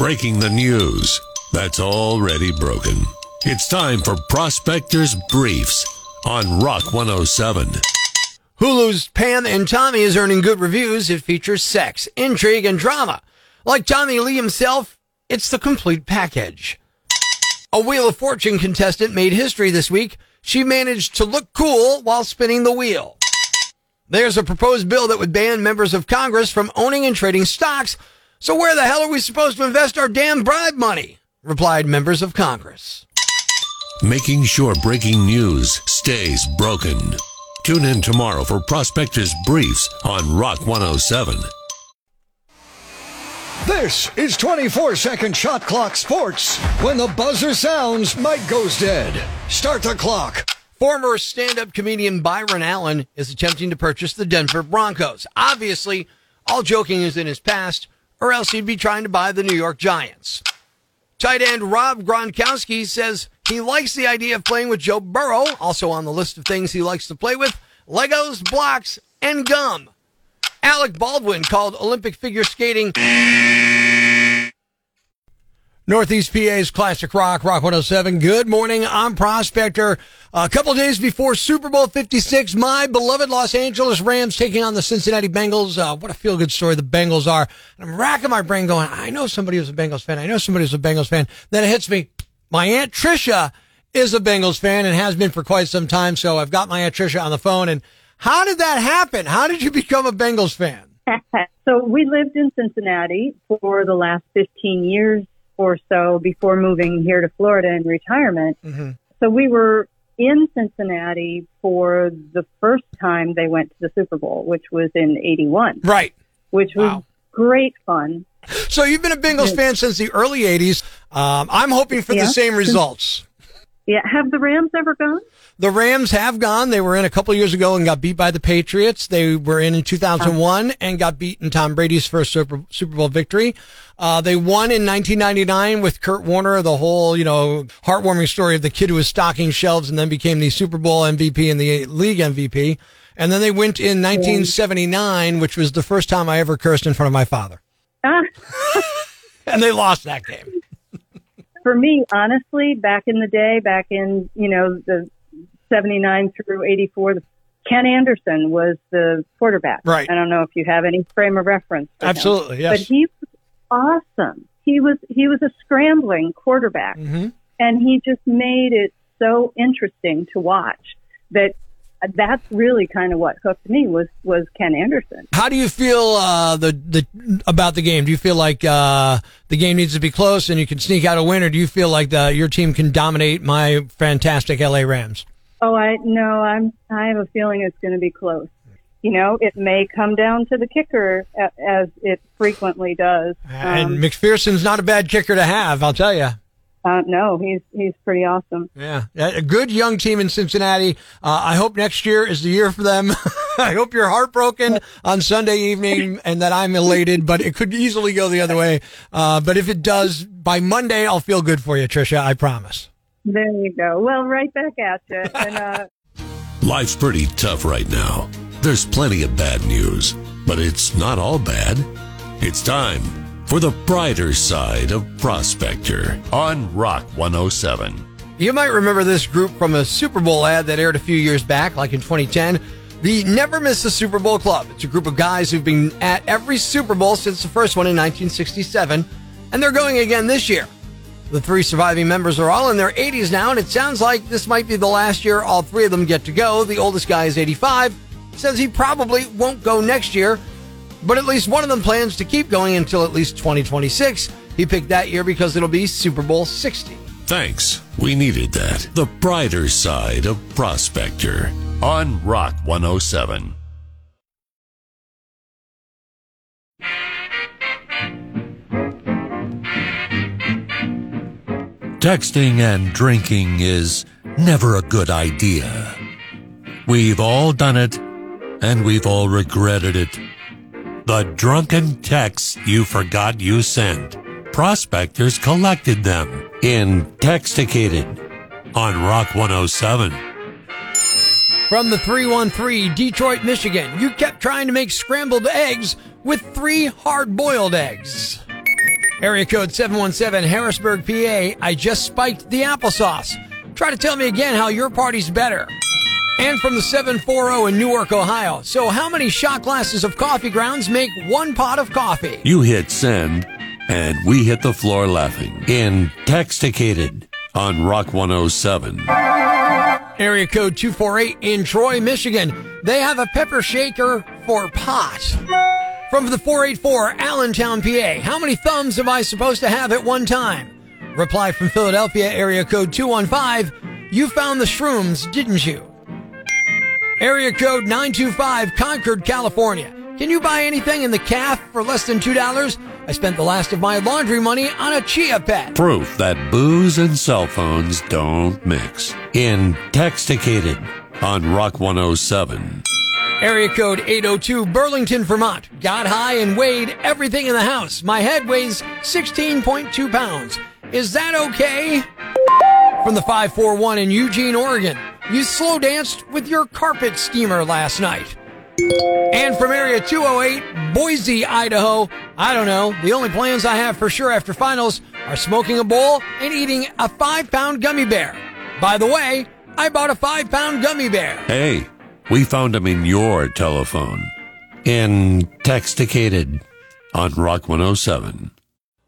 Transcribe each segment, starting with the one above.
breaking the news that's already broken. It's time for Prospectors Briefs on Rock 107. Hulu's Pam and Tommy is earning good reviews. It features sex, intrigue, and drama. Like Tommy Lee himself, it's the complete package. A Wheel of Fortune contestant made history this week. She managed to look cool while spinning the wheel. There's a proposed bill that would ban members of Congress from owning and trading stocks. So where the hell are we supposed to invest our damn bribe money? replied members of Congress. Making sure breaking news stays broken. Tune in tomorrow for Prospector's Briefs on Rock 107. This is 24 second shot clock sports. When the buzzer sounds, Mike goes dead. Start the clock. Former stand-up comedian Byron Allen is attempting to purchase the Denver Broncos. Obviously, all joking is in his past, or else he'd be trying to buy the New York Giants. Tight end Rob Gronkowski says he likes the idea of playing with Joe Burrow, also on the list of things he likes to play with, Legos, blocks, and gum. Alec Baldwin called Olympic figure skating Northeast PA's Classic Rock, Rock 107. Good morning. I'm Prospector. A couple days before Super Bowl 56, my beloved Los Angeles Rams taking on the Cincinnati Bengals. Uh, what a feel good story the Bengals are. And I'm racking my brain going, I know somebody who's a Bengals fan. I know somebody who's a Bengals fan. Then it hits me. My Aunt Trisha is a Bengals fan and has been for quite some time. So I've got my Aunt Trisha on the phone. And how did that happen? How did you become a Bengals fan? so we lived in Cincinnati for the last 15 years or so before moving here to Florida in retirement. Mm-hmm. So we were in Cincinnati for the first time they went to the Super Bowl, which was in 81. Right. Which was wow. great fun. So you've been a Bengals fan since the early 80s. Um, I'm hoping for yeah. the same results. Yeah. Have the Rams ever gone? The Rams have gone. They were in a couple years ago and got beat by the Patriots. They were in in 2001 and got beat in Tom Brady's first Super, Super Bowl victory. Uh, they won in 1999 with Kurt Warner, the whole, you know, heartwarming story of the kid who was stocking shelves and then became the Super Bowl MVP and the league MVP. And then they went in 1979, which was the first time I ever cursed in front of my father. Ah. and they lost that game. For me, honestly, back in the day, back in, you know, the 79 through 84, Ken Anderson was the quarterback. Right. I don't know if you have any frame of reference. Absolutely, him, yes. But he was awesome. He was he was a scrambling quarterback, mm-hmm. and he just made it so interesting to watch that that's really kind of what hooked me was was Ken Anderson. How do you feel uh, the the about the game? Do you feel like uh, the game needs to be close and you can sneak out a win, or do you feel like the, your team can dominate my fantastic LA Rams? Oh, I no, I'm. I have a feeling it's going to be close. You know, it may come down to the kicker as it frequently does. And um, McPherson's not a bad kicker to have, I'll tell you. Uh, no, he's he's pretty awesome. Yeah, a good young team in Cincinnati. Uh, I hope next year is the year for them. I hope you're heartbroken on Sunday evening and that I'm elated, but it could easily go the other way. Uh, but if it does, by Monday I'll feel good for you, Trisha. I promise. There you go. Well, right back at you. And, uh... Life's pretty tough right now. There's plenty of bad news, but it's not all bad. It's time for the brighter side of Prospector on Rock 107. You might remember this group from a Super Bowl ad that aired a few years back, like in 2010. The Never Miss a Super Bowl Club. It's a group of guys who've been at every Super Bowl since the first one in 1967, and they're going again this year. The three surviving members are all in their 80s now, and it sounds like this might be the last year all three of them get to go. The oldest guy is 85, says he probably won't go next year, but at least one of them plans to keep going until at least 2026. He picked that year because it'll be Super Bowl 60. Thanks. We needed that. The brighter side of Prospector on Rock 107. Texting and drinking is never a good idea. We've all done it, and we've all regretted it. The drunken texts you forgot you sent. Prospectors collected them in Texticated on Rock 107. From the 313 Detroit, Michigan, you kept trying to make scrambled eggs with three hard boiled eggs. Area code 717 Harrisburg, PA. I just spiked the applesauce. Try to tell me again how your party's better. And from the 740 in Newark, Ohio. So, how many shot glasses of coffee grounds make one pot of coffee? You hit send, and we hit the floor laughing. Intexticated on Rock 107. Area code 248 in Troy, Michigan. They have a pepper shaker for pot. From the 484 Allentown, PA. How many thumbs am I supposed to have at one time? Reply from Philadelphia, area code 215. You found the shrooms, didn't you? Area code 925 Concord, California. Can you buy anything in the calf for less than $2? I spent the last of my laundry money on a chia pet. Proof that booze and cell phones don't mix. Intexticated on Rock 107. Area code 802 Burlington, Vermont. Got high and weighed everything in the house. My head weighs 16.2 pounds. Is that okay? From the 541 in Eugene, Oregon. You slow danced with your carpet steamer last night. And from Area 208, Boise, Idaho. I don't know. The only plans I have for sure after finals are smoking a bowl and eating a five pound gummy bear. By the way, I bought a five pound gummy bear. Hey, we found him in your telephone. Intexticated on Rock 107.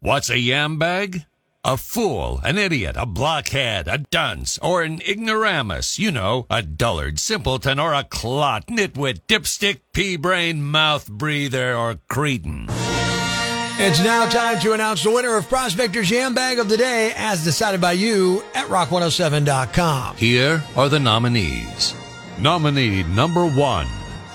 What's a yam bag? A fool, an idiot, a blockhead, a dunce, or an ignoramus. You know, a dullard, simpleton, or a clot, nitwit, dipstick, pea brain, mouth breather, or cretin. It's now time to announce the winner of Prospector's Yam Bag of the Day as decided by you at rock107.com. Here are the nominees. Nominee number one.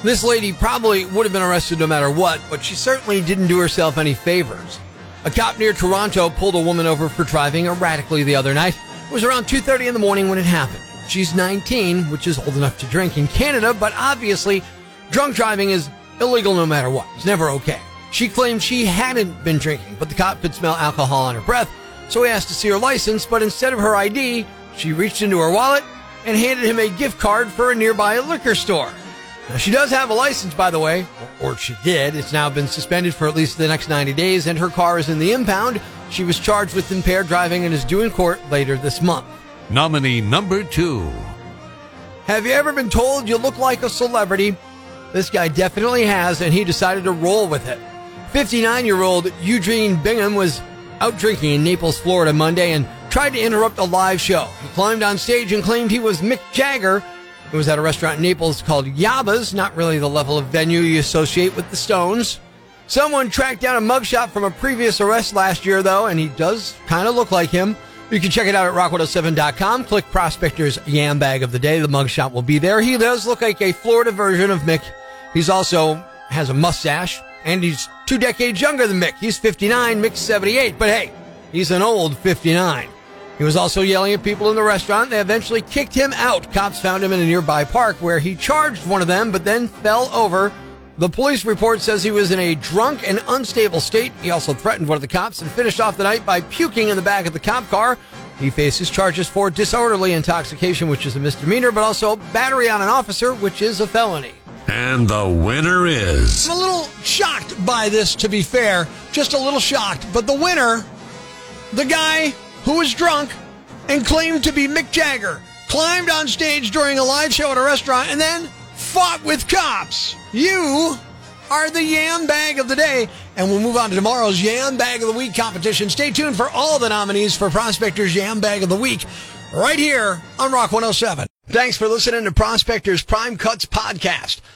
This lady probably would have been arrested no matter what, but she certainly didn't do herself any favors. A cop near Toronto pulled a woman over for driving erratically the other night. It was around 2:30 in the morning when it happened. She's 19, which is old enough to drink in Canada, but obviously drunk driving is illegal no matter what. It's never okay. She claimed she hadn't been drinking, but the cop could smell alcohol on her breath, so he asked to see her license, but instead of her ID, she reached into her wallet and handed him a gift card for a nearby liquor store. Now, she does have a license, by the way, or she did. It's now been suspended for at least the next 90 days, and her car is in the impound. She was charged with impaired driving and is due in court later this month. Nominee number two. Have you ever been told you look like a celebrity? This guy definitely has, and he decided to roll with it. 59 year old Eugene Bingham was out drinking in Naples, Florida Monday and tried to interrupt a live show. He climbed on stage and claimed he was Mick Jagger. It was at a restaurant in Naples called Yaba's, not really the level of venue you associate with the Stones. Someone tracked down a mugshot from a previous arrest last year, though, and he does kind of look like him. You can check it out at rock107.com. Click Prospector's Yam Bag of the Day. The mugshot will be there. He does look like a Florida version of Mick. He's also has a mustache, and he's two decades younger than Mick. He's 59, Mick's 78. But hey, he's an old 59. He was also yelling at people in the restaurant. They eventually kicked him out. Cops found him in a nearby park where he charged one of them, but then fell over. The police report says he was in a drunk and unstable state. He also threatened one of the cops and finished off the night by puking in the back of the cop car. He faces charges for disorderly intoxication, which is a misdemeanor, but also battery on an officer, which is a felony. And the winner is. I'm a little shocked by this, to be fair. Just a little shocked. But the winner, the guy who was drunk and claimed to be Mick Jagger, climbed on stage during a live show at a restaurant and then fought with cops. You are the Yam Bag of the Day. And we'll move on to tomorrow's Yam Bag of the Week competition. Stay tuned for all the nominees for Prospector's Yam Bag of the Week right here on Rock 107. Thanks for listening to Prospector's Prime Cuts podcast.